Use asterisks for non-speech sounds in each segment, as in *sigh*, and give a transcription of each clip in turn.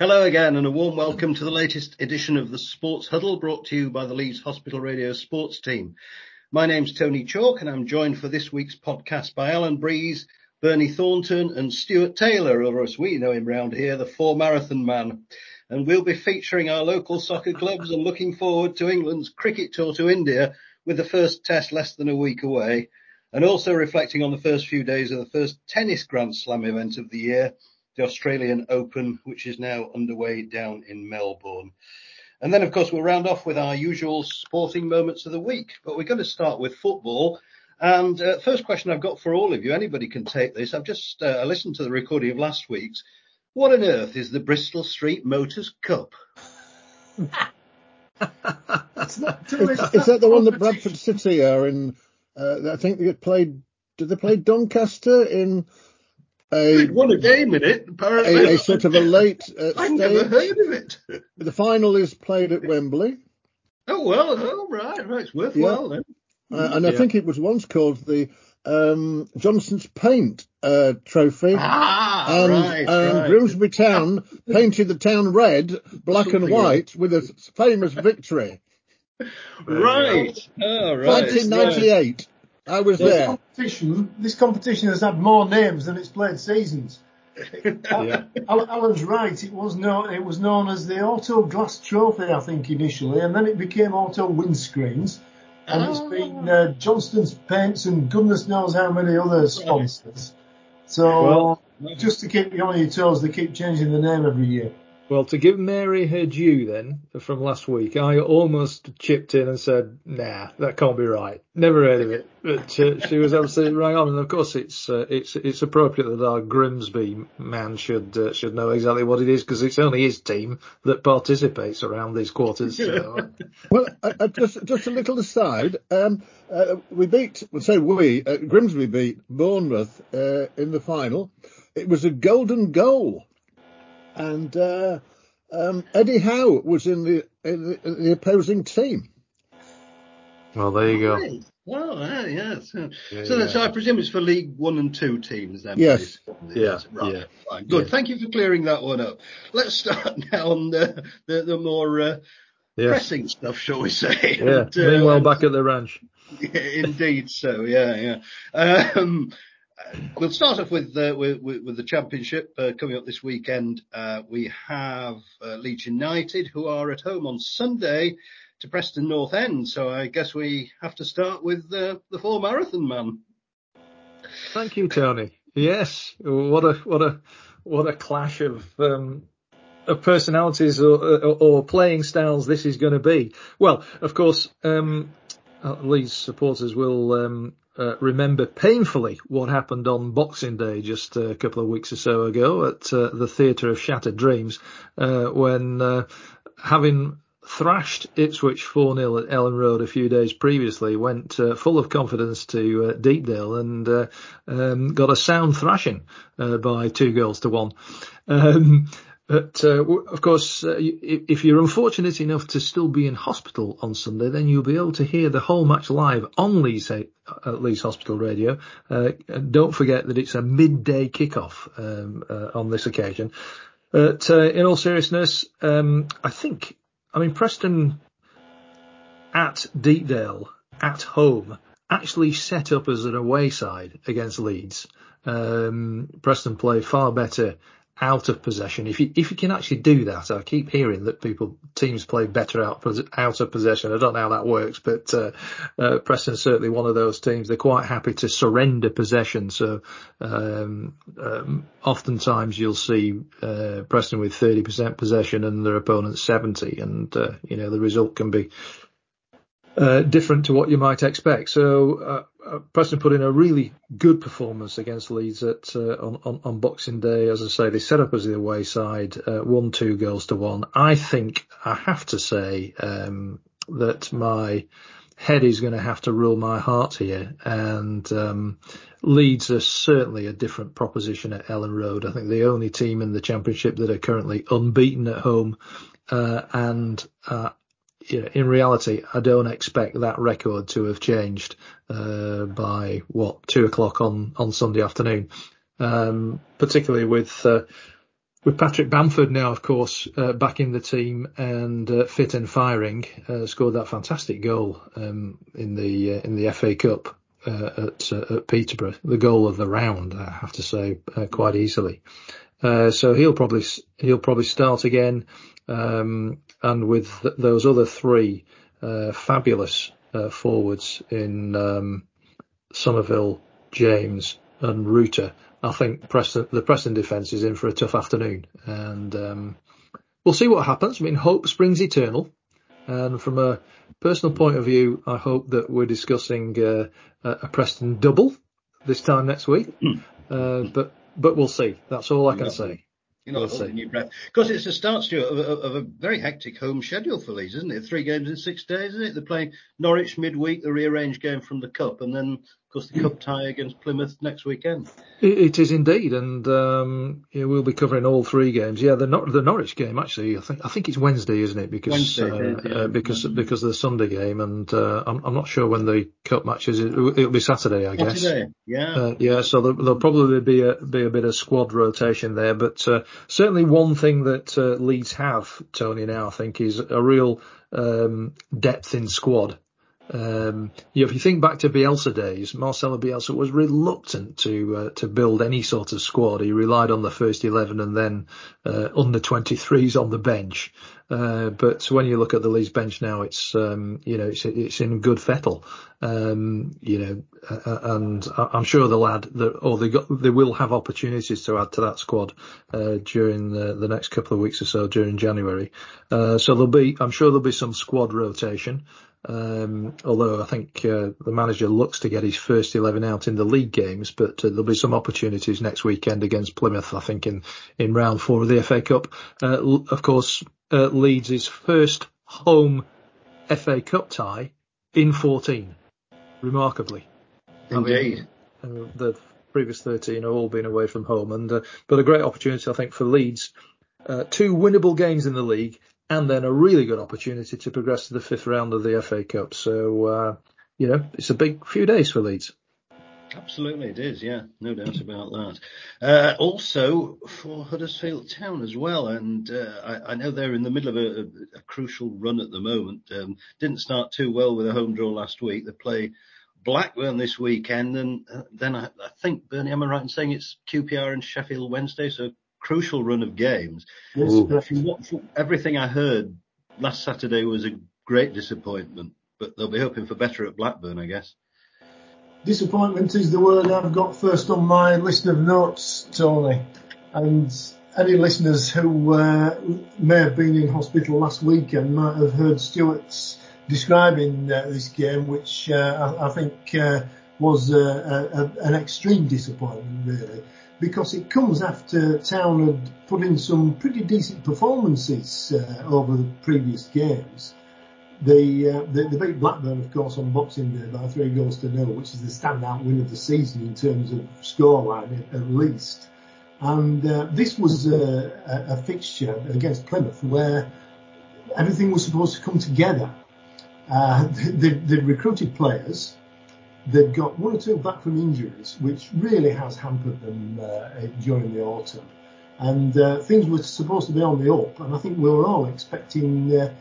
Hello again and a warm welcome to the latest edition of the Sports Huddle brought to you by the Leeds Hospital Radio sports team. My name's Tony Chalk and I'm joined for this week's podcast by Alan Breese, Bernie Thornton and Stewart Taylor, or as we know him round here, the four marathon man. And we'll be featuring our local soccer clubs and looking forward to England's cricket tour to India with the first test less than a week away and also reflecting on the first few days of the first tennis Grand Slam event of the year the Australian Open, which is now underway down in Melbourne. And then, of course, we'll round off with our usual sporting moments of the week. But we're going to start with football. And uh, first question I've got for all of you, anybody can take this. I've just uh, listened to the recording of last week's. What on earth is the Bristol Street Motors Cup? *laughs* That's not is, is that the one that Bradford City are in? Uh, I think they played. Did they play Doncaster in a won a game in it. Apparently, a, a sort of a late. Uh, *laughs* I never heard of it. The final is played at Wembley. Oh well, oh right, right, it's worthwhile yeah. then. Uh, and yeah. I think it was once called the um, Johnstone's Paint uh, Trophy. Ah, and, right, and right. Grimsby Town *laughs* painted the town red, black Something and white, with a famous victory. Right. Oh, right. 1998. I was this there. Competition, this competition has had more names than it's played seasons. *laughs* yeah. Alan's right. It was known. It was known as the Autoglass Trophy, I think, initially, and then it became Auto Windscreens, and oh. it's been uh, Johnstone's Paints and goodness knows how many other sponsors. So well, just to keep you on your toes, they keep changing the name every year. Well, to give Mary her due then from last week, I almost chipped in and said, "Nah, that can't be right. Never heard of it." But uh, she was absolutely right on, and of course, it's uh, it's it's appropriate that our Grimsby man should uh, should know exactly what it is because it's only his team that participates around these quarters. So. *laughs* well, just just a little aside, um, uh, we beat, well, say we, uh, Grimsby beat Bournemouth uh, in the final. It was a golden goal and uh, um, Eddie Howe was in the, in the, in the opposing team. Well, there you go. Right. Well, uh, yes. Yeah, so, yeah. so I presume it's for League One and Two teams then. Yes. Yeah. Right. Yeah. Fine. Good. Yeah. Thank you for clearing that one up. Let's start *laughs* now on the the, the more uh, pressing stuff, shall we say? Yeah. And, uh, Meanwhile, back at the ranch. *laughs* indeed. So yeah, yeah. Um, we'll start off with, uh, with, with the championship uh, coming up this weekend. Uh, we have uh, Leeds United who are at home on Sunday to Preston North End. So I guess we have to start with uh, the four marathon man. Thank you, Tony. Yes, what a what a what a clash of um, of personalities or, or, or, playing styles this is going to be. Well, of course, um, Leeds supporters will um, uh, remember painfully what happened on Boxing Day just a couple of weeks or so ago at uh, the Theatre of Shattered Dreams, uh, when uh, having thrashed Ipswich 4-0 at Elland Road a few days previously, went uh, full of confidence to Deepdale and um, got a sound thrashing by two goals to one. Um, but uh, of course, uh, if you're unfortunate enough to still be in hospital on Sunday, then you'll be able to hear the whole match live on Leeds, Leeds Hospital Radio. Uh, don't forget that it's a midday kickoff um, uh, on this occasion. But uh, in all seriousness, um, I think, I mean, Preston at Deepdale at home actually set up as an away side against Leeds. Um, Preston play far better out of possession. If you if you can actually do that, I keep hearing that people teams play better out out of possession. I don't know how that works, but uh, uh, Preston's certainly one of those teams. They're quite happy to surrender possession. So um, um, oftentimes you'll see uh, Preston with 30% possession and their opponent 70, and uh, you know the result can be uh, different to what you might expect. So uh, uh, Preston put in a really good performance against Leeds at uh, on, on, on Boxing Day. As I say, they set up as the away side, uh, won two goals to one. I think I have to say um, that my head is going to have to rule my heart here, and um, Leeds are certainly a different proposition at Elland Road. I think the only team in the Championship that are currently unbeaten at home. Uh, and uh, you know, in reality, I don't expect that record to have changed uh, by what two o'clock on on Sunday afternoon. Um, particularly with uh, with Patrick Bamford now, of course, uh, back in the team and uh, fit and firing, uh, scored that fantastic goal um, in the uh, in the FA Cup uh, at, uh, at Peterborough, the goal of the round, I have to say, quite easily. so he'll probably he'll probably start again, um, and with th- those other three fabulous forwards in um, Summerville, James, and Rutter. I think Preston, the Preston defence is in for a tough afternoon, and um, we'll see what happens. I mean, hope springs eternal, and from a personal point of view, I hope that we're discussing uh, a Preston double this time next week. Hmm. Uh, but but we'll see. That's all I can say. You're not we'll holding your breath because it's the start, Stewart, of, of, of, a very hectic home schedule for Leeds, isn't it? Three games in six days, isn't it? They're playing Norwich midweek, the rearranged game from the cup, and then course, the cup tie against Plymouth next weekend. it, it is indeed, and um, yeah, we'll be covering all three games. Yeah, the Nor- the Norwich game actually, I think I think it's Wednesday, isn't it? Because uh, yeah. uh, because because of the Sunday game, and uh, I'm I'm not sure when the cup match is. It, will be Saturday, I guess. Saturday, yeah. Uh, yeah, so there, will probably be a be a bit of squad rotation there, but uh, certainly one thing that uh, Leeds have, Tony, now I think is a real um, depth in squad. Um, you know, if you think back to Bielsa days, Marcelo Bielsa was reluctant to uh, to build any sort of squad. He relied on the first eleven and then uh, under 23s on the bench. Uh, but when you look at the Leeds bench now, it's um, you know it's it's in good fettle. Um, you know, and I'm sure they'll add that, or they got they will have opportunities to add to that squad uh, during the, the, next couple of weeks or so during January. Uh, so there'll be, I'm sure there'll be some squad rotation. Um, although I think uh, the manager looks to get his first 11 out in the league games, but uh, there'll be some opportunities next weekend against Plymouth, I think, in, in round four of the FA Cup. Uh, of course, uh, Leeds' first home FA Cup tie in 14, remarkably. Indeed. Uh, the previous 13 have all been away from home, and uh, but a great opportunity, I think, for Leeds. two winnable games in the league and then a really good opportunity to progress to the fifth round of the FA Cup. So, uh, you know, it's a big few days for Leeds. Absolutely, it is. Yeah, no doubt about that. Uh, also for Huddersfield Town as well, and uh, I, I, know they're in the middle of a, a, a crucial run at the moment. Um, didn't start too well with a home draw last week. They play Blackburn this weekend, and uh, then I, I, think Bernie, am I right in saying it's QPR and Sheffield Wednesday? So crucial run of games. What, everything I heard, last Saturday was a great disappointment, but they'll be hoping for better at Blackburn, I guess. Disappointment is the word I've got first on my list of notes, Tony. And any listeners who uh, may have been in hospital last weekend might have heard Stewart's describing uh, this game, which uh, I, I, think uh, was uh, a, an extreme disappointment, really because it comes after Town had put in some pretty decent performances uh, over the previous games. They, uh, they, they beat Blackburn, of course, on Boxing Day by three goals to nil, which is the standout win of the season in terms of scoreline at, least. And uh, this was a, a, a fixture against Plymouth where everything was supposed to come together. Uh, *laughs* they, they recruited players They've got one or two back from injuries, which really has hampered them uh, during the autumn. And uh, things were supposed to be on the up, and I think we were all expecting, uh,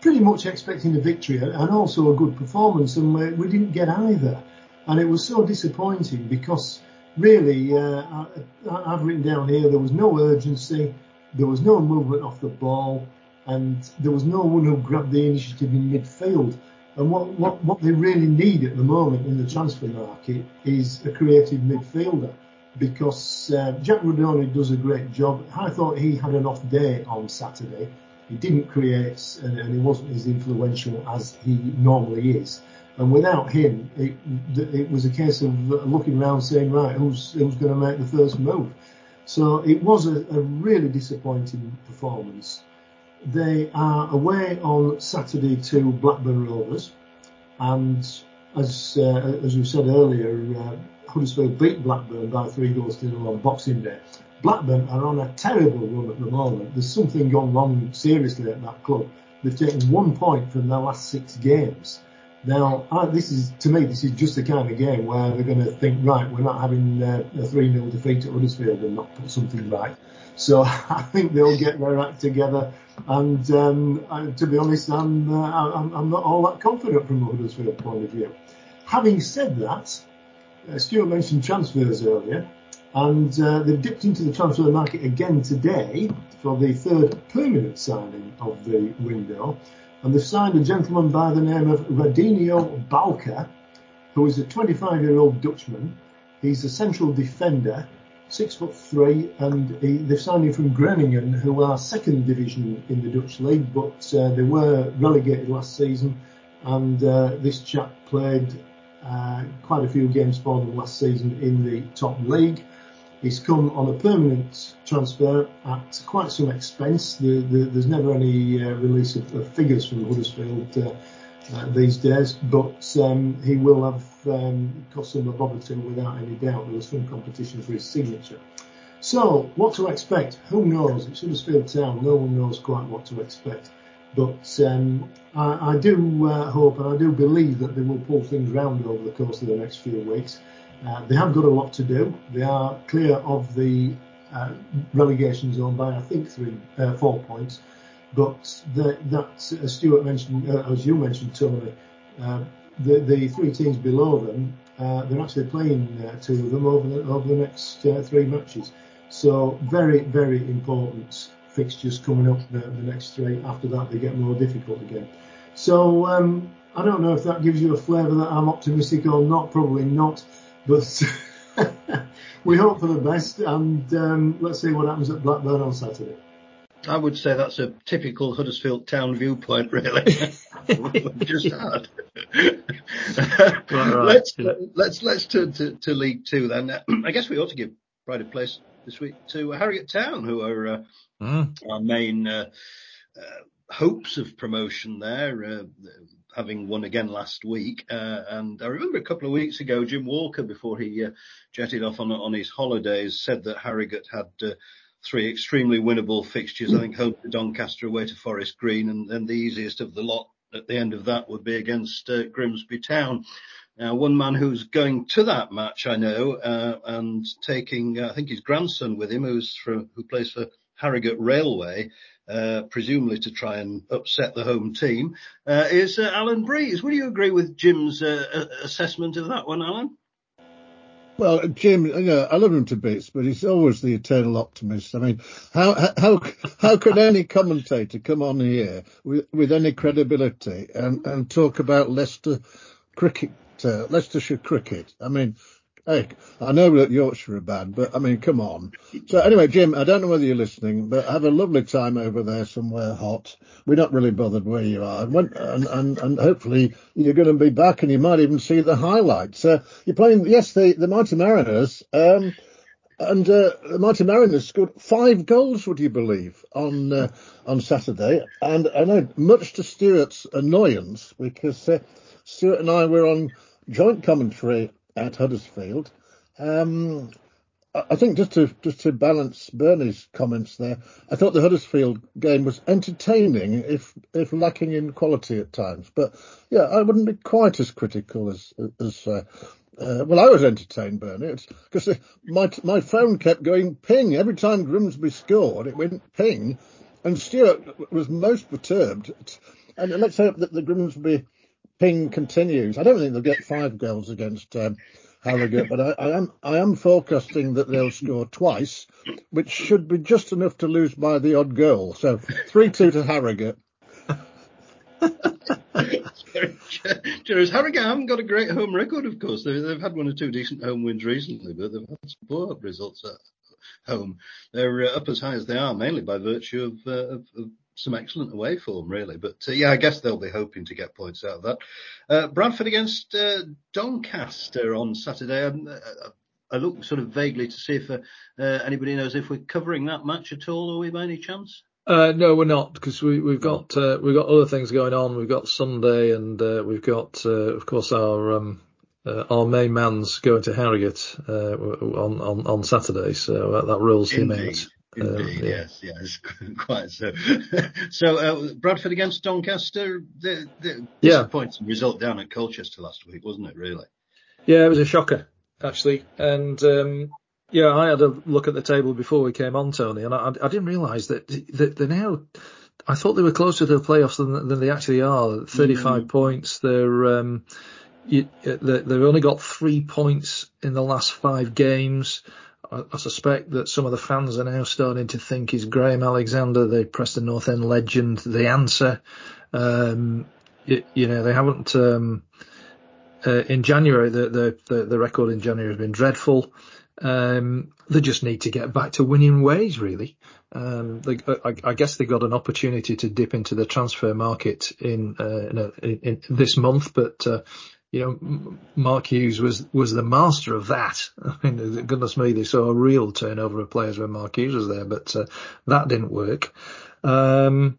pretty much expecting a victory and also a good performance, and we, didn't get either. And it was so disappointing because really, uh, I, have written down here there was no urgency, there was no movement off the ball, and there was no one who grabbed the initiative in midfield. And what, what, what they really need at the moment in the transfer market is a creative midfielder because uh, Jack Rudoni does a great job. I thought he had an off day on Saturday. He didn't create and, and he wasn't as influential as he normally is. And without him, it, it was a case of looking around saying, right, who's, who's going to make the first move? So it was a, a really disappointing performance. They are away on Saturday to Blackburn Rovers, and as uh, as we said earlier, uh, Huddersfield beat Blackburn by three goals to nil on Boxing Day. Blackburn are on a terrible run at the moment. There's something gone wrong seriously at that club. They've taken one point from their last six games. Now, I, this is to me, this is just the kind of game where they're going to think, right, we're not having uh, a 3 0 defeat at Huddersfield and not put something right. So *laughs* I think they'll get their act together. And um, I, to be honest, I'm, uh, I'm, I'm not all that confident from a Huddersfield point of view. Having said that, uh, Stewart mentioned transfers earlier, and uh, they've dipped into the transfer market again today for the third permanent signing of the window. And they've signed a gentleman by the name of Radinio Balker, who is a 25 year old Dutchman. He's a central defender, six foot three, and he, they've signed him from Groningen, who are second division in the Dutch league, but uh, they were relegated last season. And uh, this chap played uh, quite a few games for them last season in the top league. He's come on a permanent transfer at quite some expense. The, the, there's never any uh, release of, of, figures from Huddersfield these days, but um, he will have um, cost them a bob or two without any doubt. There was some competition for his signature. So, what to expect? Who knows? It's Huddersfield Town. No one knows quite what to expect. But um, I, I, do uh, hope and I do believe that they will pull things round over the course of the next few weeks. Uh, they have got a lot to do. They are clear of the uh, relegation zone by I think three, uh, four points. But that, as Stewart mentioned, uh, as you mentioned, Tony, uh, the, three teams below them, they're actually playing two of them over the, next three matches. So very, very important fixtures coming up the, the next three. After that, they get more difficult again. So um, I don't know if that gives you a flavour that I'm optimistic or not. Probably not, but *laughs* we hope for the best, and um, let's see what happens at Blackburn on Saturday. I would say that's a typical Huddersfield Town viewpoint, really. *laughs* just had. right, right. Let's let's let's turn to, to League Two then. I guess we ought to give pride of place this week to Harrogate Town, who are uh, mm. our main uh, uh, hopes of promotion there, uh, having won again last week. Uh, and I remember a couple of weeks ago, Jim Walker, before he uh, jetted off on, on his holidays, said that Harrogate had three extremely winnable fixtures. I think home to Doncaster, away to Forest Green, and then the easiest of the lot at the end of that would be against Grimsby Town. Now, one man who's going to that match, I know, uh, and taking, uh, I think his grandson with him, who's from, who plays for Harrogate Railway, uh, presumably to try and upset the home team, uh, is uh, Alan Breese. Would you agree with Jim's uh, assessment of that one, Alan? Well, Jim, you know, I love him to bits, but he's always the eternal optimist. I mean, how how how could any commentator come on here with, with any credibility and, and talk about Leicester cricket uh, Leicestershire cricket. I mean, hey, I know that Yorkshire are bad, but I mean, come on. So anyway, Jim, I don't know whether you're listening, but have a lovely time over there somewhere hot. We're not really bothered where you are, and and and, and hopefully you're going to be back, and you might even see the highlights. Uh, you're playing, yes, the the Mighty Mariners. Um, and uh, the Mighty Mariners scored five goals, would you believe, on uh, on Saturday? And I know, much to Stewart's annoyance, because uh, Stewart and I were on joint commentary at Huddersfield. Um, I think just to just to balance Bernie's comments there, I thought the Huddersfield game was entertaining, if if lacking in quality at times. But yeah, I wouldn't be quite as critical as as. Uh, uh, well, I was entertained, Bernie, because my my phone kept going ping every time Grimsby scored. It went ping, and Stewart was most perturbed. And let's hope that the Grimsby ping continues. I don't think they'll get five goals against um, Harrogate, but I, I, am I am forecasting that they'll score twice, which should be just enough to lose by the odd goal. So three two to Harrogate. *laughs* Whereas Harrogate haven't got a great home record, of course. They've, they've, had one or two decent home wins recently, but they've had some poor results at home. They're uh, up as high as they are, mainly by virtue of, uh, of, of some excellent away form, really. But uh, yeah, I guess they'll be hoping to get points out of that. Uh, Bradford against uh, Doncaster on Saturday. Um, uh, I look sort of vaguely to see if uh, uh, anybody knows if we're covering that match at all, are we by any chance? no, we're not because we, have got we've got other things going on. We've got Sunday, and we've got, of course, our um, our main man's going to Harrogate on, on on Saturday, so that, that rules Indeed. him out. Indeed, yeah. yes, yes, *laughs* quite so. so uh, Bradford against Doncaster, the, the disappointing result down at Colchester last week, wasn't it? Really? Yeah, it was a shocker actually, and um, yeah, I had a look at the table before we came on, Tony, and I, I didn't realise that, that they're now. I thought they were closer to the playoffs than, than they actually are. 35 mm. points. They're um, you, they've only got three points in the last five games. I, I, suspect that some of the fans are now starting to think is Graham Alexander, the Preston North End legend, the answer. Um, you, know, they haven't. Um, uh, in January, the, the, the record in January has been dreadful. Um, they just need to get back to winning ways, really. Um, they, I, I, guess they got an opportunity to dip into the transfer market in, uh, in, a, in, in this month, but uh, you know, Mark Hughes was was the master of that. *laughs* I mean, goodness me, they saw a real turnover of players when Mark Hughes was there, but uh, that didn't work. Um,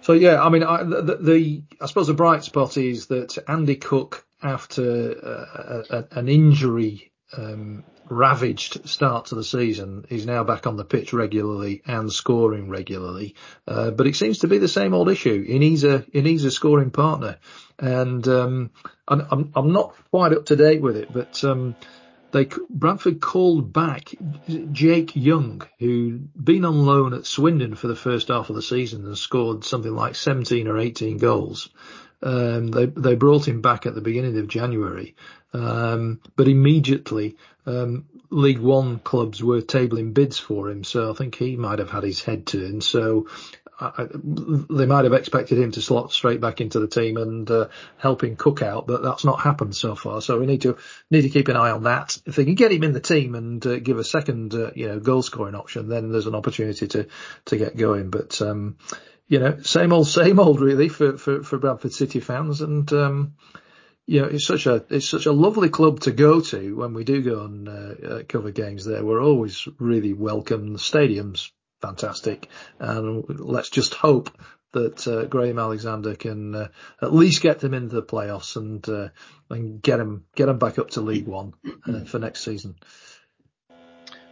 so yeah, I mean, I, the, the, I suppose the bright spot is that Andy Cook, after uh, a, an injury um, ravaged start to the season. He's now back on the pitch regularly and scoring regularly. Uh, but it seems to be the same old issue. He needs a he needs a scoring partner, and um, I'm I'm not quite up to date with it, but. Um, they Bradford called back Jake Young, who'd been on loan at Swindon for the first half of the season and scored something like 17 or 18 goals. Um, they they brought him back at the beginning of January, um, but immediately um, League One clubs were tabling bids for him, so I think he might have had his head turned. So I, they might have expected him to slot straight back into the team and uh, helping Cook out, but that's not happened so far. So we need to need to keep an eye on that. If they can get him in the team and uh, give a second, uh, you know, goal scoring option, then there's an opportunity to to get going. But um, you know, same old, *laughs* same old really for, for, for Bradford City fans. And, um, you know, it's such a, it's such a lovely club to go to when we do go and uh, uh, cover games there. We're always really welcome. The stadium's fantastic. And let's just hope that uh, Graham Alexander can uh, at least get them into the playoffs and uh, and get them get them back up to League One uh, for next season.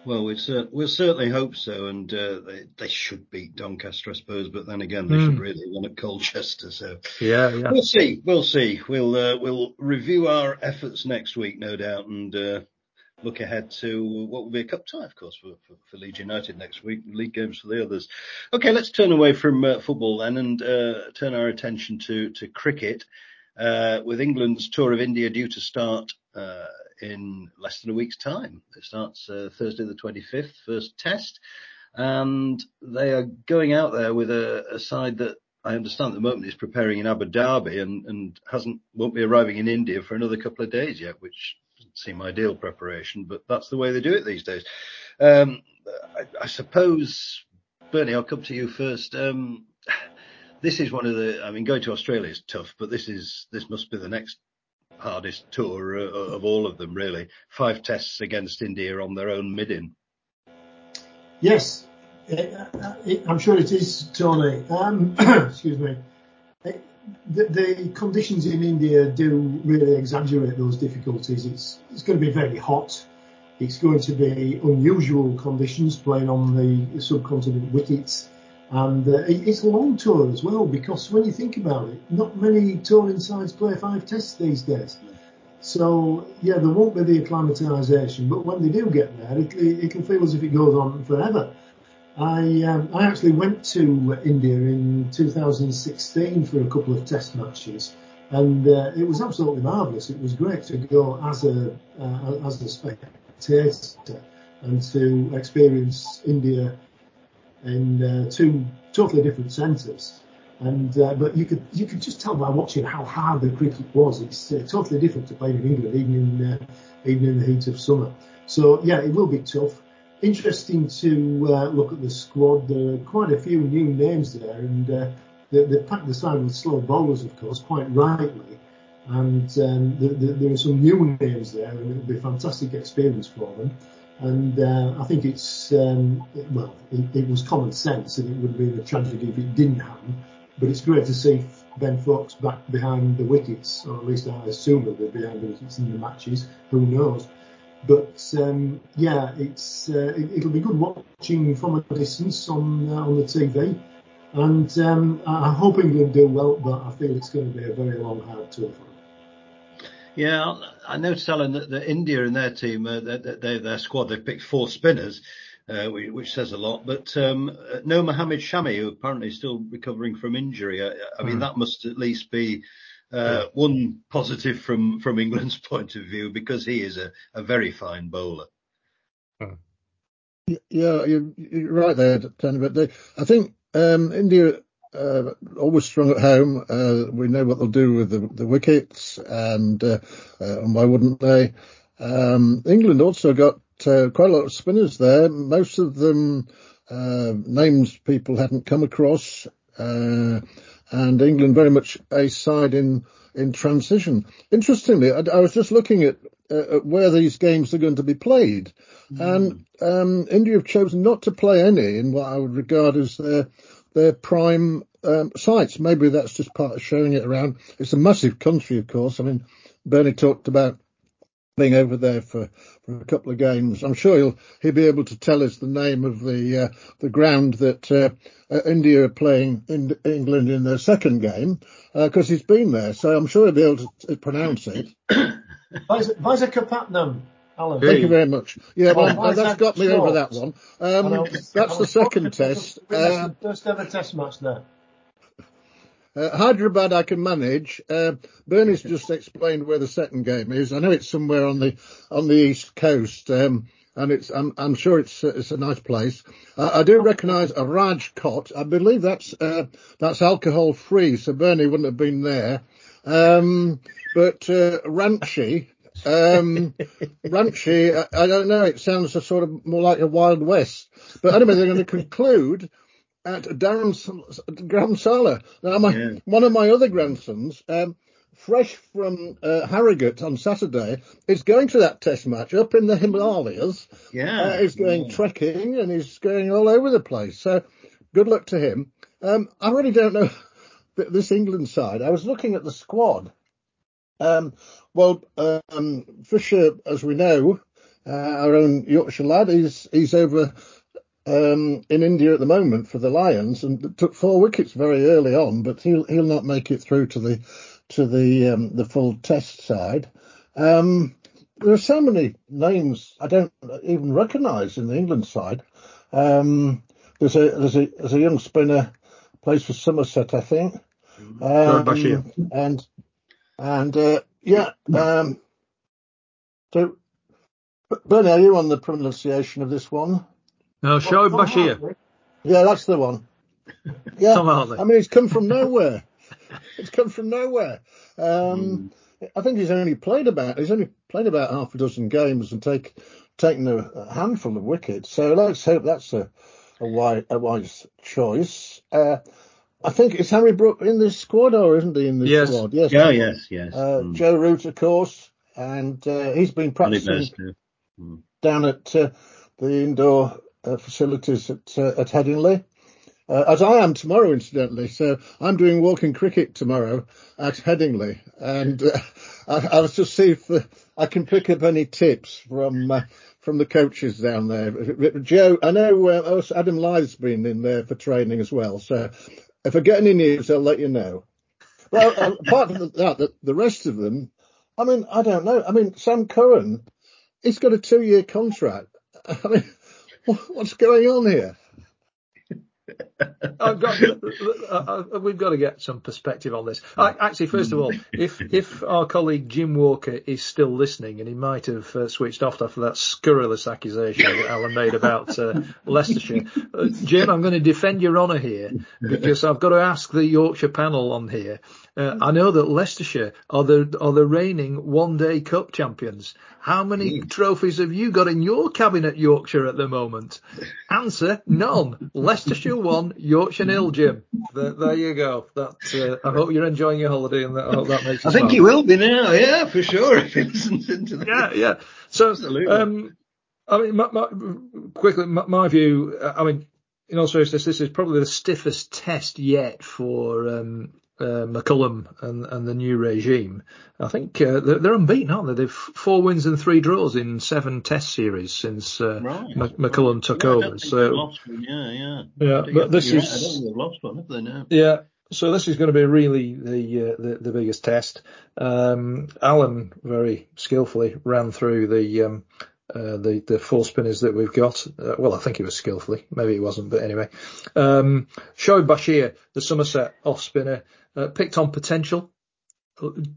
Well, we cer- we'll certainly hope so, and uh, they, they should beat Doncaster, I suppose. But then again, they mm. should hmm. really win at Colchester. So yeah, yeah, we'll see, we'll see. We'll uh, we'll review our efforts next week, no doubt, and uh, look ahead to what will be a cup tie, of course, for, for, for Leeds United next week. League games for the others. Okay, let's turn away from uh, football then and uh, turn our attention to to cricket. Uh, with England's tour of India due to start in less than a week's time. It starts uh, Thursday the 25th, first test, and they are going out there with a, a side that I understand at the moment is preparing in Abu Dhabi and, and hasn't won't be arriving in India for another couple of days yet, which doesn't seem ideal preparation, but that's the way they do it these days. Um, I, I, suppose, Bernie, I'll come to you first. Um, *sighs* this is one of the, I mean, going to Australia is tough, but this is, this must be the next hardest tour uh, uh, of all of them, really. Five tests against India on their own middin. Yes, uh, uh, I'm sure it is, Tony. Um, *coughs* excuse me. The, the, conditions in India do really exaggerate those difficulties. It's, it's going to be very hot. It's going to be unusual conditions playing on the subcontinent wickets. And uh, it's a long tour as well because when you think about it, not many touring sides play five tests these days. So yeah, there won't be the acclimatisation, but when they do get there, it, it, can feel as if it goes on forever. I um, I actually went to India in 2016 for a couple of test matches, and uh, it was absolutely marvellous. It was great to go as a uh, as a spectator and to experience India in uh, two totally different centres. And uh, but you could you could just tell by watching how hard the cricket was. It's uh, totally different to playing in England, even in uh, even in the heat of summer. So yeah, it will be tough. Interesting to uh, look at the squad. There are quite a few new names there, and uh, they, they packed the side with slow bowlers, of course, quite rightly. And um, the, the, there are some new names there, and it'll be a fantastic experience for them. And uh, I think it's, um, well, it, it, was common sense and it would have been a tragedy if it didn't happen. But it's great to see Ben Foakes back behind the wickets, or at least I assume that they're behind the wickets in the matches. Who knows? But um, yeah, it's uh, it, will be good watching from a distance on uh, on the TV. And um, I hope England do well, but I feel it's going to be a very long, hard tour for them. Yeah, I noticed, Alan, that, that India and their team, uh, they, their squad, they've picked four spinners, uh, which says a lot. But um, no Mohammad Shami, who apparently is still recovering from injury. I, I mean, mm. that must at least be uh, one positive from, from England's *laughs* point of view because he is a, a very fine bowler. Yeah, you're, you're right there, Tony. But they, I think um, India uh, always strong at home. Uh, we know what they'll do with the, the wickets, and, uh, uh and why wouldn't they? Um, England also got uh, quite a lot of spinners there. Most of them uh, names people hadn't come across, and England very much a side in in transition. Interestingly, I, I was just looking at, at, where these games are going to be played, mm. and um, India have chosen not to play any in what I would regard as their their prime um, sites. Maybe that's just part of showing it around. It's a massive country, of course. I mean, Bernie talked about being over there for, for a couple of games. I'm sure he'll he'll be able to tell us the name of the uh, the ground that uh, uh, India are playing in England in their second game because uh, he's been there. So I'm sure he'll be able to, pronounce it. *coughs* Visakhapatnam. Alan. Thank you very much. Yeah, well, well that's got me over that one. Um, that's the second test. Uh, first ever test match there. Uh, Hyderabad I can manage. Uh, Bernie's just *laughs* explained where the second game is. I know it's somewhere on the on the east coast, um, and it's I'm, I'm sure it's uh, it's a nice place. Uh, I do recognise a Rajkot. I believe that's uh, that's alcohol free, so Bernie wouldn't have been there. Um, but uh, Ranchi, um, I, I, don't know. It sounds a sort of more like a Wild West. But anyway, they're going to conclude at Dharamsala. Now, my, yeah. one of my other grandsons, um, fresh from uh, Harrogate on Saturday, is going to that test match up in the Himalayas. Yeah. Uh, he's going yeah. trekking and he's going all over the place. So good luck to him. Um, I really don't know *laughs* this England side. I was looking at the squad. Um, well, um, Fisher, as we know, uh, our own Yorkshire lad, he's he's over um, in India at the moment for the Lions and took four wickets very early on, but he'll he'll not make it through to the to the um, the full Test side. Um, there are so many names I don't even recognise in the England side. Um, there's a there's a there's a young spinner plays for Somerset, I think. Um, and and uh, yeah, um, so Bernie, are you on the pronunciation of this one? No, Shoaib Bashir. Yeah, that's the one. *laughs* Yeah, Tom I mean, it's come from nowhere. it's come from nowhere. Um, mm. I think he's only played about he's only played about half a dozen games and take taken a, handful of wickets. So let's hope that's a a wise, a wise choice. Uh, I think it's Harry Brook in this squad, or isn't he in this yes. squad? Yes. Yeah, yes, yes. Uh, mm. Joe Root, of course, and uh, he's been practicing mm. down at uh, the indoor uh, facilities at, uh, at Headingley. Uh, as I am tomorrow, incidentally. So I'm doing walking cricket tomorrow at Headingley, and uh, I, I, was just see if uh, I can pick up any tips from uh, from the coaches down there. Joe, I know uh, Adam Lyth's been in there for training as well. So if I get any news, I'll let you know. Well, um, *laughs* apart from that, the, the rest of them, I mean, I don't know. I mean, Sam Curran, he's got a two-year contract. *laughs* I mean, *laughs* What's going on here? I've got, uh, uh, uh, we've got to get some perspective on this. I, actually, first of all, if if our colleague Jim Walker is still listening, and he might have uh, switched off after that scurrilous accusation that Alan made about uh, *laughs* Leicestershire, uh, Jim, I'm going to defend your honour here because I've got to ask the Yorkshire panel on here. I know that Leicestershire are the are the reigning one day cup champions. How many mm. trophies have you got in your cabinet, Yorkshire, at the moment? Answer: None. Leicestershire Yorkshire nil. Jim, there, there you go. That uh, I hope you're enjoying your holiday, and that, I hope that makes. I think he will be now. Yeah, for sure. If he listens into that. Yeah, yeah. So, Absolutely. Um, I mean, my, my, quickly, my, my, view. I mean, in all seriousness, this is probably the stiffest test yet for um, uh, McCullum and, and the new regime, I think uh, they're, they're, unbeaten, aren't they? They've four wins and three draws in seven Test series since uh, right. McCullum took yeah, over. So one. yeah, yeah, yeah. But this is right. I don't think they've lost one, have they? Now? Yeah. So this is going to be really the uh, the, the, biggest test. Um, Alan very skillfully ran through the um, uh, the the four spinners that we've got. Uh, well, I think it was skillfully, maybe it wasn't, but anyway. Um, Shoaib Bashir, the Somerset off spinner, uh, picked on potential,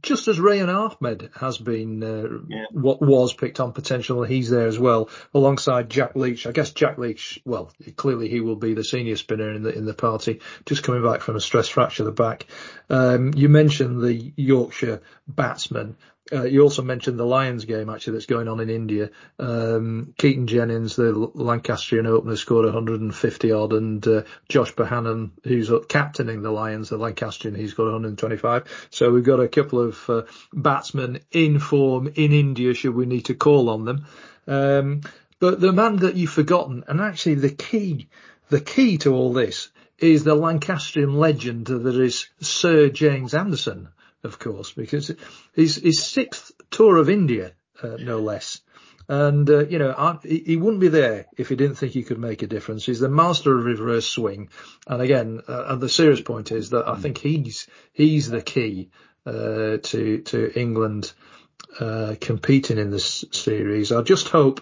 just as Rehan Ahmed has been uh, yeah. what was picked on potential. He's there as well, alongside Jack Leach. I guess Jack Leach, well, clearly he will be the senior spinner in the in the party, just coming back from a stress fracture of the back. Um, you mentioned the Yorkshire batsman uh, you also mentioned the Lions game actually that's going on in India. Um, Keaton Jennings, the Lancastrian opener, scored 150 odd, and uh, Josh Bohannon, who's captaining the Lions, the Lancastrian, he's got 125. So we've got a couple of uh, batsmen in form in India, should we need to call on them. Um, but the man that you've forgotten, and actually the key, the key to all this is the Lancastrian legend that is Sir James Anderson of course, because he's his sixth tour of India, uh, no less. And, uh, you know, I, he wouldn't be there if he didn't think he could make a difference. He's the master of reverse swing. And again, uh, and the serious point is that I think he's, he's the key, uh, to, to England, uh, competing in this series. I just hope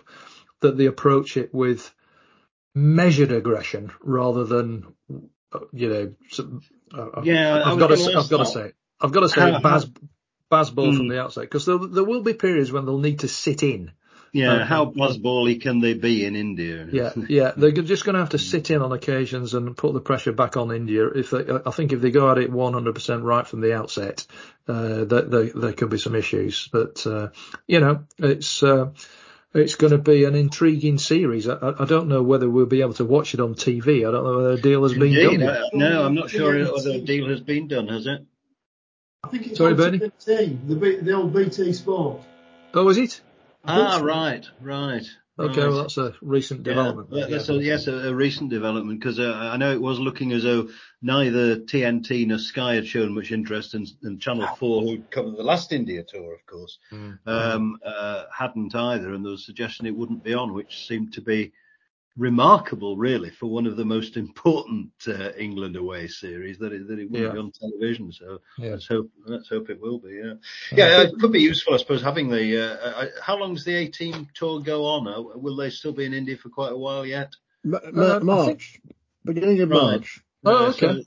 that they approach it with measured aggression rather than, uh, you know, uh, yeah, I've got to, I've got to say, I've got to say, how, Baz, Bazball mm. from hmm. the outset, because there, there will be periods when they'll need to sit in. Yeah, um, how Bazbally can they be in India? *laughs* Yeah, yeah, they're just going to have to sit in on occasions and put the pressure back on India. If they, I think if they go at it 100% right from the outset, uh, there, there could be some issues. But uh, you know, it's uh, it's going to be an intriguing series. I, I, don't know whether we'll be able to watch it on TV. I don't know whether a deal has been Indeed, done. no, I'm not sure whether a deal has been done. Has it? I think it's Sorry, Bernie? BT, the, the old BT Sport. Oh, is it? Ah, right, right. Okay, right. well that's a recent development. Yeah, that's a, yes, a, a recent development because uh, I know it was looking as though neither TNT nor Sky had shown much interest, and, and Channel Four, who covered the last India tour, of course, mm. um, uh, hadn't either, and there was a suggestion it wouldn't be on, which seemed to be remarkable, really, for one of the most important uh, England away series that it, that it will yeah. be on television. So yeah. let's hope let's hope it will be. Yeah, yeah, it could be useful, I suppose, having the. Uh, uh, how long does the A team tour go on? Uh, will they still be in India for quite a while yet? Uh, March, beginning of March. Right. Oh, okay. So,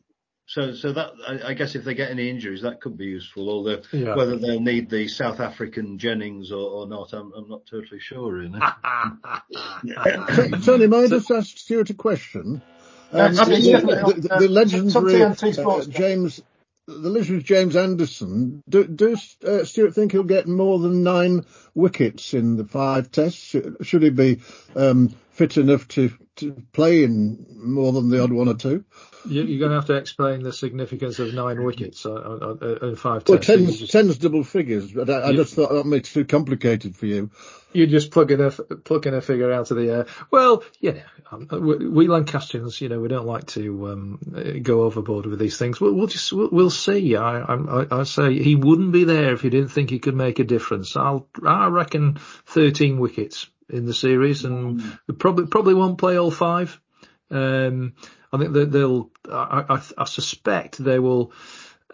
so, so that I, I, guess if they get any injuries, that could be useful. Although yeah. whether they'll need the South African Jennings or, or not, I'm, I'm, not totally sure. Really. *laughs* Tony, may I just ask Stewart a question? Um, the, the, the, the, legendary uh, James, the legendary James Anderson. Do, do uh, Stewart think he'll get more than nine wickets in the five tests? Should he be um, fit enough to, to play in more than the odd one or two? You're going to have to explain the significance of nine wickets uh, uh, uh in five tests. Well, ten's double figures, but I, I just thought that makes it too complicated for you. You're just plugging a plugging a figure out of the air. Well, yeah, um, we Lancastrians, you know, we don't like to um, go overboard with these things. We'll, we'll just we'll, we'll see. I, I, I say he wouldn't be there if he didn't think he could make a difference. I'll I reckon 13 wickets in the series, and mm. probably probably won't play all five. Um, I think that they'll. I, I, I suspect they will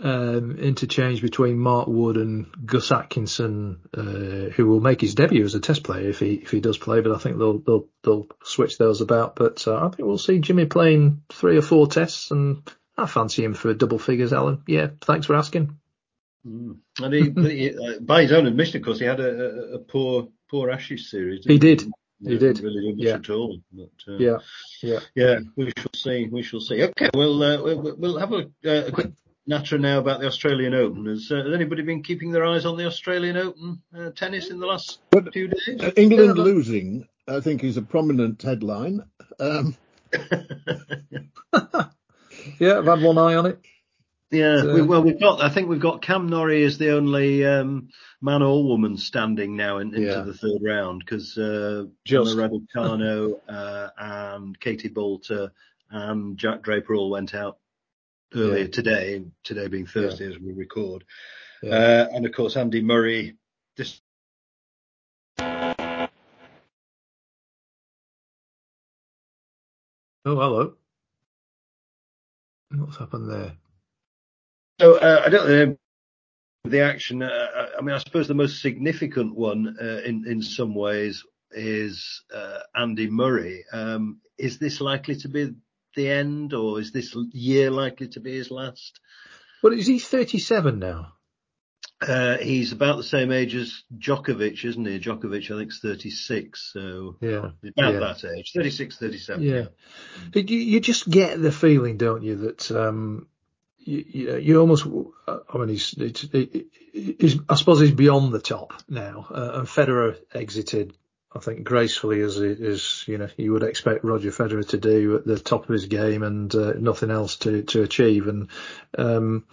um, interchange between Mark Wood and Gus Atkinson, uh, who will make his debut as a Test player if he if he does play. But I think they'll they'll they'll switch those about. But uh, I think we'll see Jimmy playing three or four Tests, and I fancy him for double figures. Alan, yeah, thanks for asking. Mm. And he, he uh, by his own admission, of course, he had a, a, a poor poor Ashes series. He did. You yeah, did. Really much yeah. at all. But, uh, yeah. Yeah. Yeah. We shall see. We shall see. Okay. Well, uh, we'll, we'll have a, uh, a quick natter now about the Australian Open. Has, uh, has, anybody been keeping their eyes on the Australian Open uh, tennis in the last but, few days? Uh, England yeah, losing, I think, is a prominent headline. Um... *laughs* yeah, I've had one eye on it. Yeah, so, we, well, we've got. I think we've got Cam Norrie as the only um, man or woman standing now in, into yeah. the third round because uh, Just Raducanu uh, and Katie Boulter and Jack Draper all went out. earlier yeah. today, today being Thursday yeah. as we record. Yeah. Uh, and of course, Andy Murray. This... Oh, hello. What's happened there? So uh, I don't know the action. Uh, I mean, I suppose the most significant one uh, in in some ways is uh, Andy Murray. Um, is this likely to be the end, or is this year likely to be his last? Well, is he 37 now? Uh, he's about the same age as Djokovic, isn't he? Djokovic, I think, is 36. So yeah, about yeah. that age, 36, 37. Yeah. You, you just get the feeling, don't you, that, um, you, you, almost, I mean, he's, it's, he's, I suppose he's beyond the top now. Uh, and Federer exited I think gracefully as as you know you would expect Roger Federer to do at the top of his game and uh, nothing else to to achieve and um,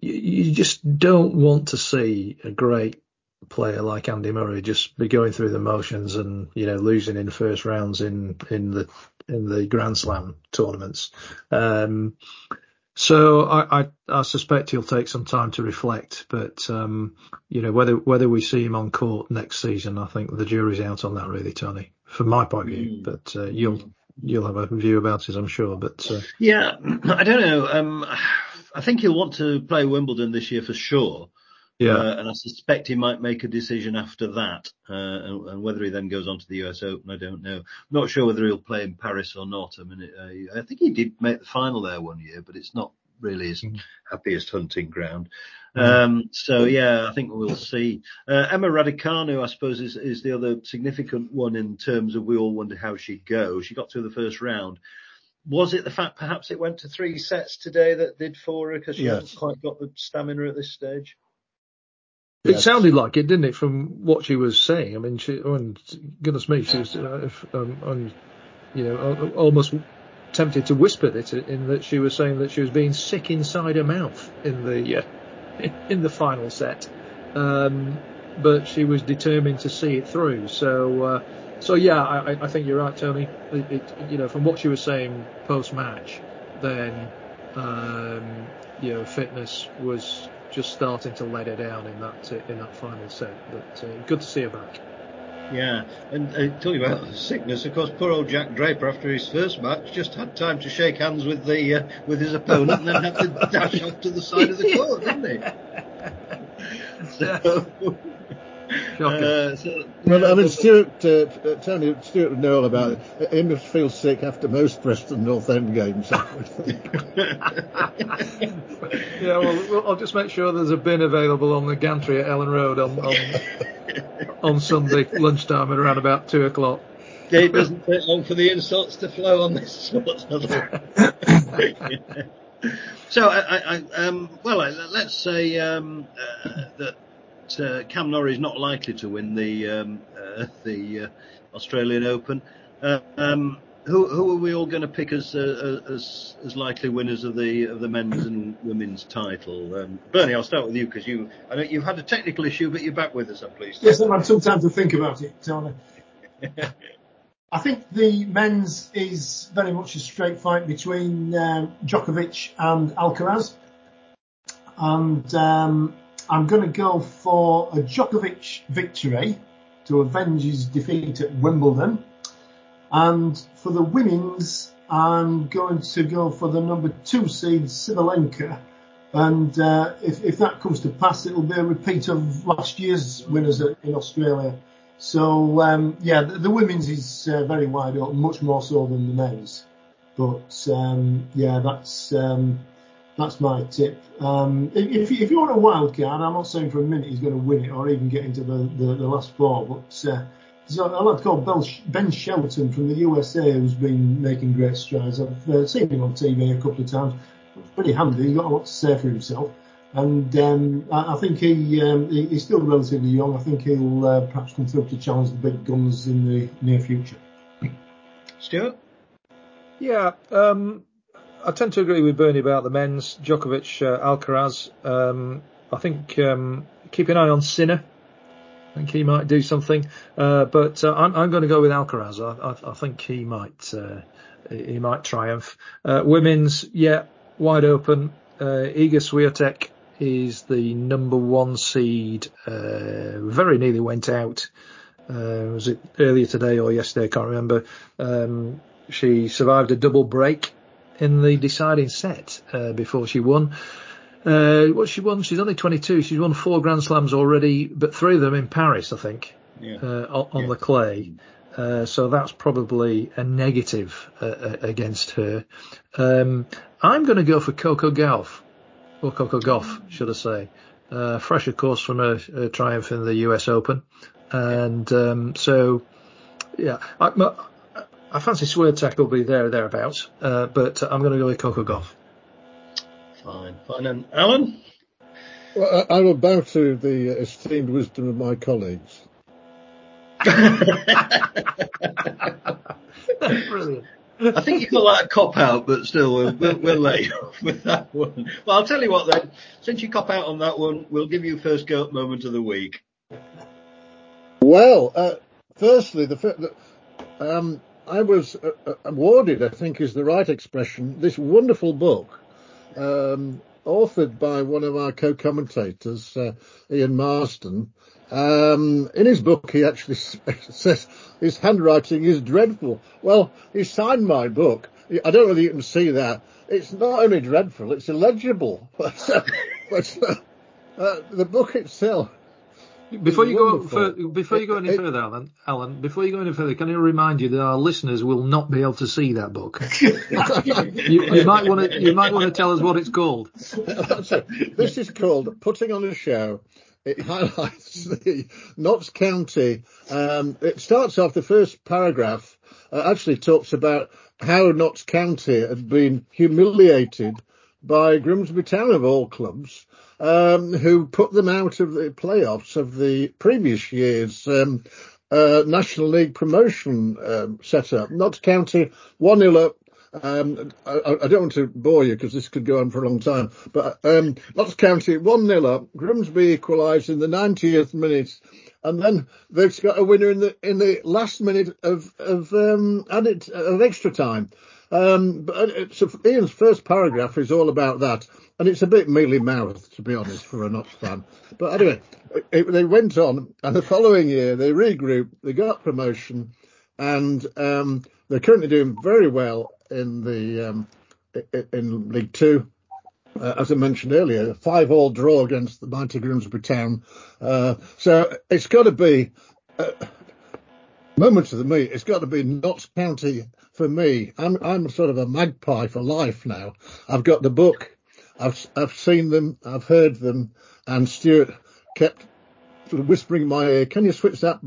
you, you, just don't want to see a great player like Andy Murray just be going through the motions and you know losing in first rounds in in the in the Grand Slam tournaments. Um, so I, I, I, suspect he'll take some time to reflect, but um, you know whether whether we see him on court next season, I think the jury's out on that, really, Tony. From my point of view, mm. but uh, you'll you'll have a view about it, I'm sure. But uh... yeah, *clears throat* I don't know. Um, *sighs* I think he'll want to play Wimbledon this year for sure. Yeah. Uh, and I suspect he might make a decision after that. Uh, and, and, whether he then goes on to the US Open, I don't know. I'm not sure whether he'll play in Paris or not. I mean, uh, I think he did make the final there one year, but it's not really his mm. happiest hunting ground. Mm. Um, so yeah, I think we'll see. Uh, Emma Raducanu, I suppose, is, is the other significant one in terms of we all wonder how she'd go. She got through the first round. Was it the fact perhaps it went to three sets today that did for her because she yes. hasn't quite got the stamina at this stage? It sounded like it, didn't it, from what she was saying? I mean, she, oh, goodness me, she was, uh, um, um, you know, almost tempted to whisper it in that she was saying that she was being sick inside her mouth in the uh, *laughs* in the final set, um, but she was determined to see it through. So, uh, so yeah, I, I, think you're right, Tony. It, it, you know, from what she was saying post match, then um, you know, fitness was just starting to let her down in that uh, in that final set. But uh, good to see her back. Yeah, and uh, tell you about sickness. Of course, poor old Jack Draper, after his first match, just had time to shake hands with the uh, with his opponent, and then had to *laughs* dash off to the side of the court, didn't he? *laughs* So, uh, so, well, I mean, Stewart, uh, uh, Tony, Stewart would know all about it. He must feel sick after most Preston North End games. *laughs* yeah, well, I'll just make sure there's a bin available on the gantry at Elland Road on on, *laughs* on Sunday lunchtime at around about two o'clock. Yeah, it doesn't take long for the insults to flow on this sort of *laughs* So, I, I, um, well, let's say um, uh, that uh, Cam Norrie is not likely to win the um, uh, the uh, Australian Open. Uh, um, who, who are we all going to pick as, uh, as as likely winners of the of the men's and women's title? Um, Bernie, I'll start with you because you I know you've had a technical issue, but you're back with us. I'm pleased. Yes, I've had some time to think about it, Tony. *laughs* I think the men's is very much a straight fight between um, Djokovic and Alcaraz, and um, I'm going to go for a Djokovic victory to avenge his defeat at Wimbledon. And for the women's, I'm going to go for the number two seed, Sabalenka. And uh, if, if that comes to pass, it'll be a repeat of last year's winners in Australia. So um, yeah, the, the, women's is uh, very wide open, much more so than the men's. But um, yeah, that's um, that's my tip. Um, if, if, you want a wild card, I'm not saying for a minute he's going to win it or even get into the, the, the last four, but uh, there's a lad called Ben Shelton from the USA who's been making great strides. I've uh, seen him on TV a couple of times. Pretty handy. He's got a lot to say for himself. And um, I, I, think he, um, he, he's still relatively young. I think he'll uh, perhaps come through to challenge the big guns in the near future. Stewart? Yeah, um, I tend to agree with Bernie about the men's Djokovic, uh, Alcaraz. Um, I think um, keep an eye on Sinner. I think he might do something, uh, but uh, I'm, I'm, going to go with Alcaraz. I, I, I think he might uh, he might triumph. Uh, women's, yeah, wide open. uh, Iga Swiatek is the number one seed. Uh, very nearly went out. Was it earlier today or yesterday? I can't remember. Um, she survived a double break in the deciding set uh, before she won. Uh, what she won? She's only 22. She's won four Grand Slams already, but three of them in Paris, I think, yeah. uh, on, yeah. the clay. Uh, so that's probably a negative uh, uh, against her. Um, I'm going to go for Coco Gauff, or Coco Gauff, should I say. Uh, fresh, of course, from a, a, triumph in the US Open. And um, so, yeah, I, I fancy Swiatek will be there or thereabouts, uh, but I'm going to go with Coco Gauff. Fine, fine. And Alan? Well, I will bow to the esteemed wisdom of my colleagues. *laughs* Brilliant. I think you got that a cop out, but still, we'll, we'll, we'll let you off *laughs* with that one. Well, I'll tell you what then. Since you cop out on that one, we'll give you first go moment of the week. Well, uh, firstly, the, the um, I was uh, uh, awarded, I think is the right expression, this wonderful book, um, authored by one of our co-commentators, uh, Ian Marston. Um, in his book, he actually *laughs* says his handwriting is dreadful. Well, he signed my book. I don't know whether you can see that. It's not only dreadful, it's illegible. *laughs* but, uh, but uh, the book itself before you go for, before you go any further, Alan, Alan, before you go any further, can I remind you that our listeners will not be able to see that book. *laughs* you, you, might want to you might want to tell us what it's called. this is called Putting on a Show. It highlights the Notts County. Um, it starts off the first paragraph. Uh, actually talks about how Notts County had been humiliated by Grimsby Town of all clubs um, who put them out of the playoffs of the previous year's um, uh, National League promotion um, setup. Notts County 1 0 up. Um, I, I, don't want to bore you because this could go on for a long time, but um, Notts County 1 0 up. Grimsby equalised in the 90th minute and then they've got a winner in the in the last minute of of um, added of extra time. Um, but so Ian's first paragraph is all about that, and it's a bit mealy mouthed to be honest for a Notts fan. But anyway, it, they went on, and the following year they regrouped, they got promotion, and um, they're currently doing very well in the um, in League Two. Uh, as I mentioned earlier, a five-all draw against the mighty Grimsby Town. Uh, so it's got to be uh, moment of the meet. It's got to be Notts County for me. I'm I'm sort of a magpie for life now. I've got the book. I've I've seen them. I've heard them. And Stewart kept sort of whispering in my ear, "Can you switch that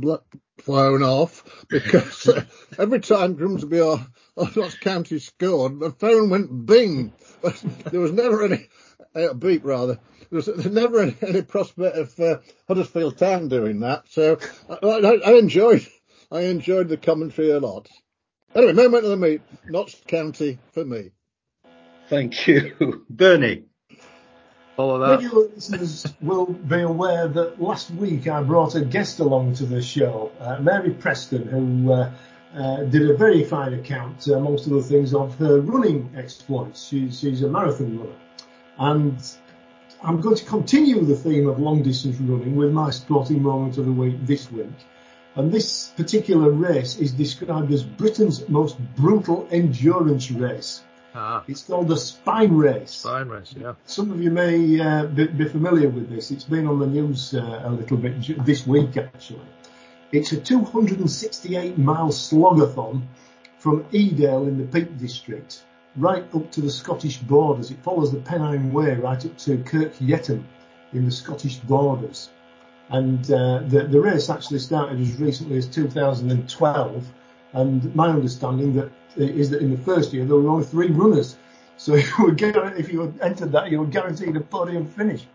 phone off?" *laughs* Because uh, every time Grimsby or, or Notts County scored, the phone went bing. But *laughs* there was never any uh, beep rather. There was, *laughs* never any, any, prospect of uh, Huddersfield Town doing that. So I, I, I enjoyed I enjoyed the commentary a lot. Anyway, moment of the meet, Notts County for me. Thank you. *laughs* Bernie. Follow that. Regular listeners will be aware that last week I brought a guest along to the show, uh, Mary Preston, who uh, uh, did a very fine account, uh, amongst other things, of her running exploits. She, she's a marathon runner. And I'm going to continue the theme of long distance running with my sporting moment of the week this week. And this particular race is described as Britain's most brutal endurance race. Ah. It's called the Spine Race. Spine Race, yeah. Some of you may uh, be, be, familiar with this. It's been on the news uh, a little bit this week, actually. It's a 268 mile slogathon from Edale in the Peak District right up to the Scottish borders. It follows the Pennine Way right up to Kirk Yetholm in the Scottish borders. And uh, the, the race actually started as recently as 2012. And my understanding that is that in the first year there were only three runners. So if *laughs* you, if you entered that, you were guaranteed a podium finish.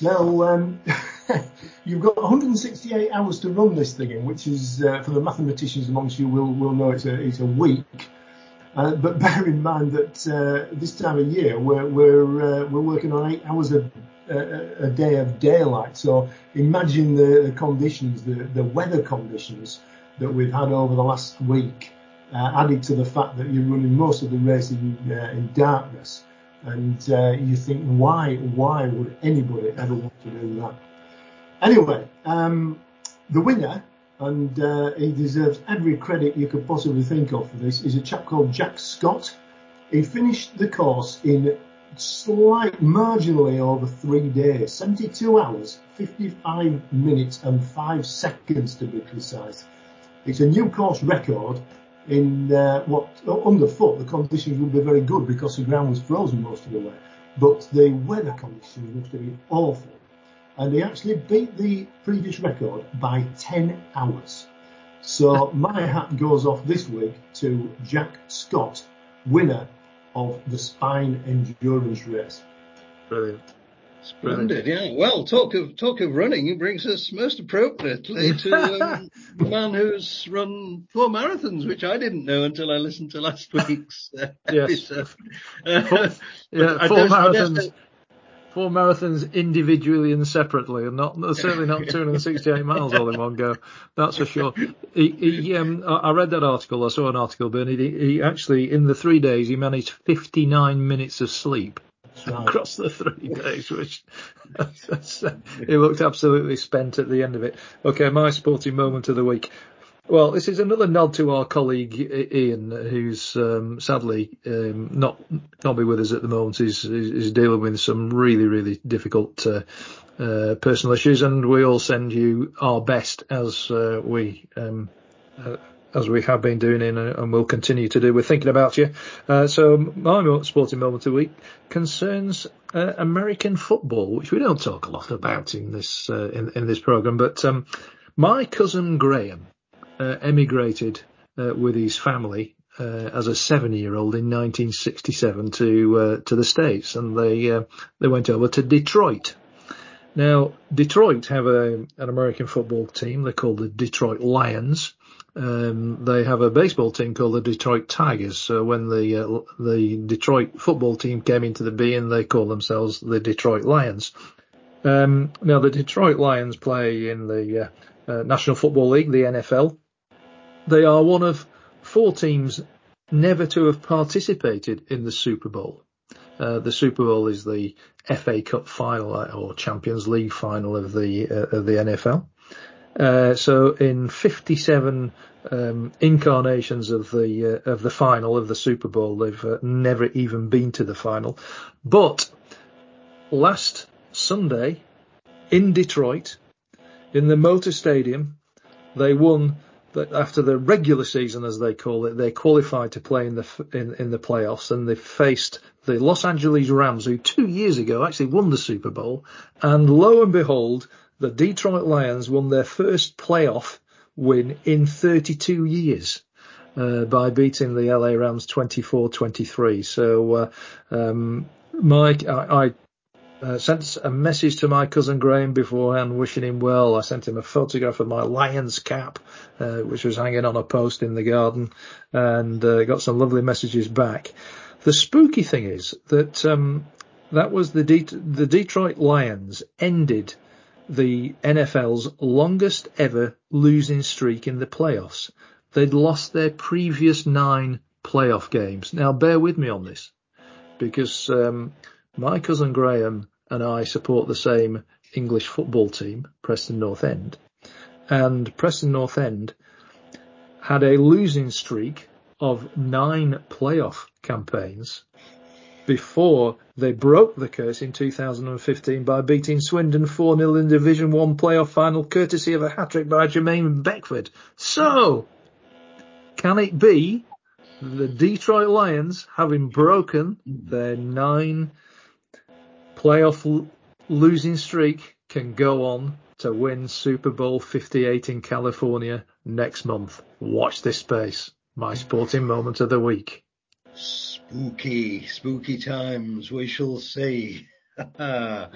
Now, um, *laughs* you've got 168 hours to run this thing in, which is, uh, for the mathematicians amongst you will, will know it's a, it's a week. Uh, but *laughs* bear in mind that uh, this time of year we're we're uh, we're working on eight hours a, a, day of daylight. So imagine the, the conditions, the, the weather conditions that we've had over the last week, uh, added to the fact that you're running most of the race in, uh, in darkness. And uh, you think, why, why would anybody ever want to do that? Anyway, um, the winner, and uh, he deserves every credit you could possibly think of for this, is a chap called Jack Scott. He finished the course in slight, marginally over three days, 72 hours, 55 minutes and 5 seconds to be precise. It's a new course record in uh, what underfoot the conditions would be very good because the ground was frozen most of the way, but the weather conditions must have been awful. And he actually beat the previous record by 10 hours. So my hat goes off this week to Jack Scott, winner of the Spine Endurance Race. Brilliant. Splendid, yeah. Well, talk of talk of running, brings us most appropriately to um, *laughs* the man who's run four marathons, which I didn't know until I listened to last *laughs* week's uh, yes. episode. Uh, yeah, *laughs* four marathons. Four marathons individually and separately, and not certainly not 268 *laughs* miles all in one go. That's for sure. He, he, um, I read that article. I saw an article, Bernie. He, he actually, in the three days, he managed 59 minutes of sleep across the three days, which *laughs* he looked absolutely spent at the end of it. Okay, my sporting moment of the week. Well, this is another nod to our colleague Ian, who's um, sadly um, not not be with us at the moment. He's, he's dealing with some really really difficult uh, uh, personal issues, and we all send you our best as uh, we um, uh, as we have been doing in, and will continue to do. We're thinking about you. Uh, so my sporting moment of the week concerns uh, American football, which we don't talk a lot about in this uh, in, in, this program. But um, my cousin Graham uh, emigrated uh, with his family uh, as a seven-year-old in 1967 to to the states, and they they went over to Detroit. Now, Detroit have a, an American football team. They're called the Detroit Lions. Um, they have a baseball team called the Detroit Tigers. So when the uh, the Detroit football team came into the being, they call themselves the Detroit Lions. Um, now the Detroit Lions play in the uh, uh, National Football League, the NFL. They are one of four teams never to have participated in the Super Bowl. Uh, the Super Bowl is the FA Cup final uh, or Champions League final of the uh, of the NFL. Uh, so in 57 um, incarnations of the uh, of the final of the Super Bowl, they've uh, never even been to the final. But last Sunday in Detroit, in the Motor Stadium, they won. But after the regular season, as they call it, they qualified to play in the in, in the playoffs, and they faced the Los Angeles Rams, who two years ago actually won the Super Bowl. And lo and behold, the Detroit Lions won their first playoff win in 32 years. Uh, by beating the LA Rams 24-23. So, uh, um, Mike, I, I uh, sent a message to my cousin Graham beforehand, wishing him well. I sent him a photograph of my Lions cap, uh, which was hanging on a post in the garden, and uh, got some lovely messages back. The spooky thing is that um, that was the De- the Detroit Lions ended the NFL's longest ever losing streak in the playoffs. They'd lost their previous nine playoff games. Now bear with me on this because um, my cousin Graham and I support the same English football team, Preston North End, and Preston North End had a losing streak of nine playoff campaigns before they broke the curse in 2015 by beating Swindon 4-0 in Division 1 playoff final courtesy of a hat-trick by Jermaine Beckford. So, can it be the Detroit Lions having broken their nine playoff l- losing streak can go on to win Super Bowl 58 in California next month. Watch this space. My sporting moment of the week. Spooky, spooky times. We shall see. *laughs* well,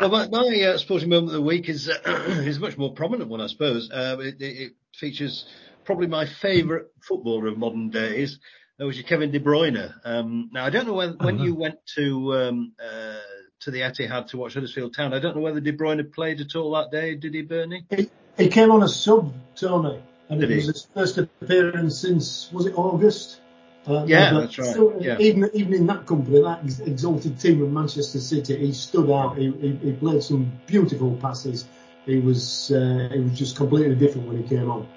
my, my uh, sporting moment of the week is uh, *clears throat* is a much more prominent one, I suppose. Uh, it, it, features probably my favourite footballer of modern days, uh, which is Kevin De Bruyne. Um, now, I don't know when, when uh-huh. you went to um, uh, to the Etihad to watch Huddersfield Town. I don't know whether De Bruyne had played at all that day. Did he, Bernie? He, he came on a sub, Tony, and Did it he? was his first appearance since was it August? Uh, yeah, that's right. So, yeah. Even even in that company, that exalted team of Manchester City, he stood out. He, he, he played some beautiful passes. He was uh, he was just completely different when he came on.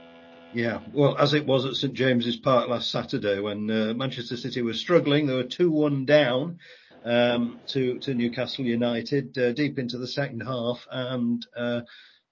Yeah, well, as it was at St James's Park last Saturday when uh, Manchester City was struggling, they were two-one down um, to to Newcastle United uh, deep into the second half, and uh,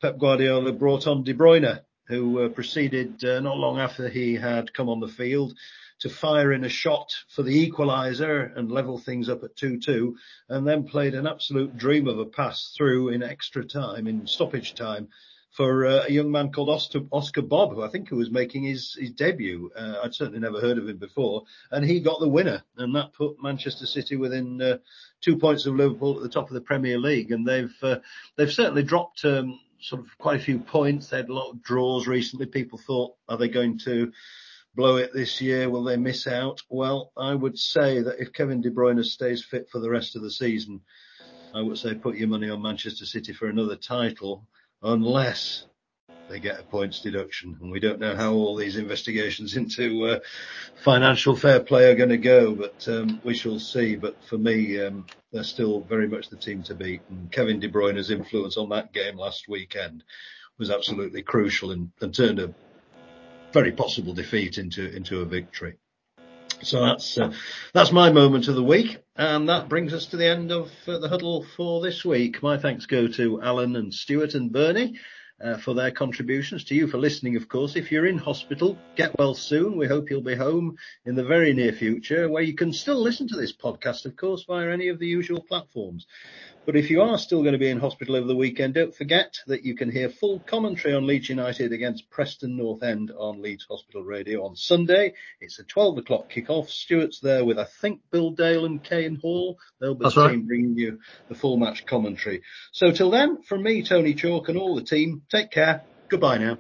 Pep Guardiola brought on De Bruyne, who uh, proceeded uh, not long after he had come on the field to fire in a shot for the equaliser and level things up at 2-2, and then played an absolute dream of a pass through in extra time, in stoppage time, for uh, a young man called Oscar, Oscar Bobb, who I think was making his, his debut. Uh, I'd certainly never heard of him before, and he got the winner, and that put Manchester City within uh, two points of Liverpool at the top of the Premier League, and they've uh, they've certainly dropped. Um, sort of quite a few points. They had a lot of draws recently. People thought, are they going to blow it this year? Will they miss out? Well, I would say that if Kevin De Bruyne stays fit for the rest of the season, I would say put your money on Manchester City for another title, unless they get a points deduction. And we don't know how all these investigations into uh, financial fair play are going to go, but um, we shall see. But for me, um, they're still very much the team to beat. And Kevin De Bruyne's influence on that game last weekend was absolutely crucial and, and turned a very possible defeat into into a victory. So that's uh, that's my moment of the week, and that brings us to the end of uh, the huddle for this week. My thanks go to Alan and Stewart and Bernie. Uh, for their contributions to you for listening, of course. If you're in hospital, get well soon. We hope you'll be home in the very near future where you can still listen to this podcast, of course, via any of the usual platforms. But if you are still going to be in hospital over the weekend, don't forget that you can hear full commentary on Leeds United against Preston North End on Leeds Hospital Radio on Sunday. It's a 12 o'clock kick-off. Stewart's there with, I think, Bill Dale and Kane Hall. They'll be the right. bringing you the full match commentary. So till then, from me, Tony Chalk and all the team, take care. Goodbye now.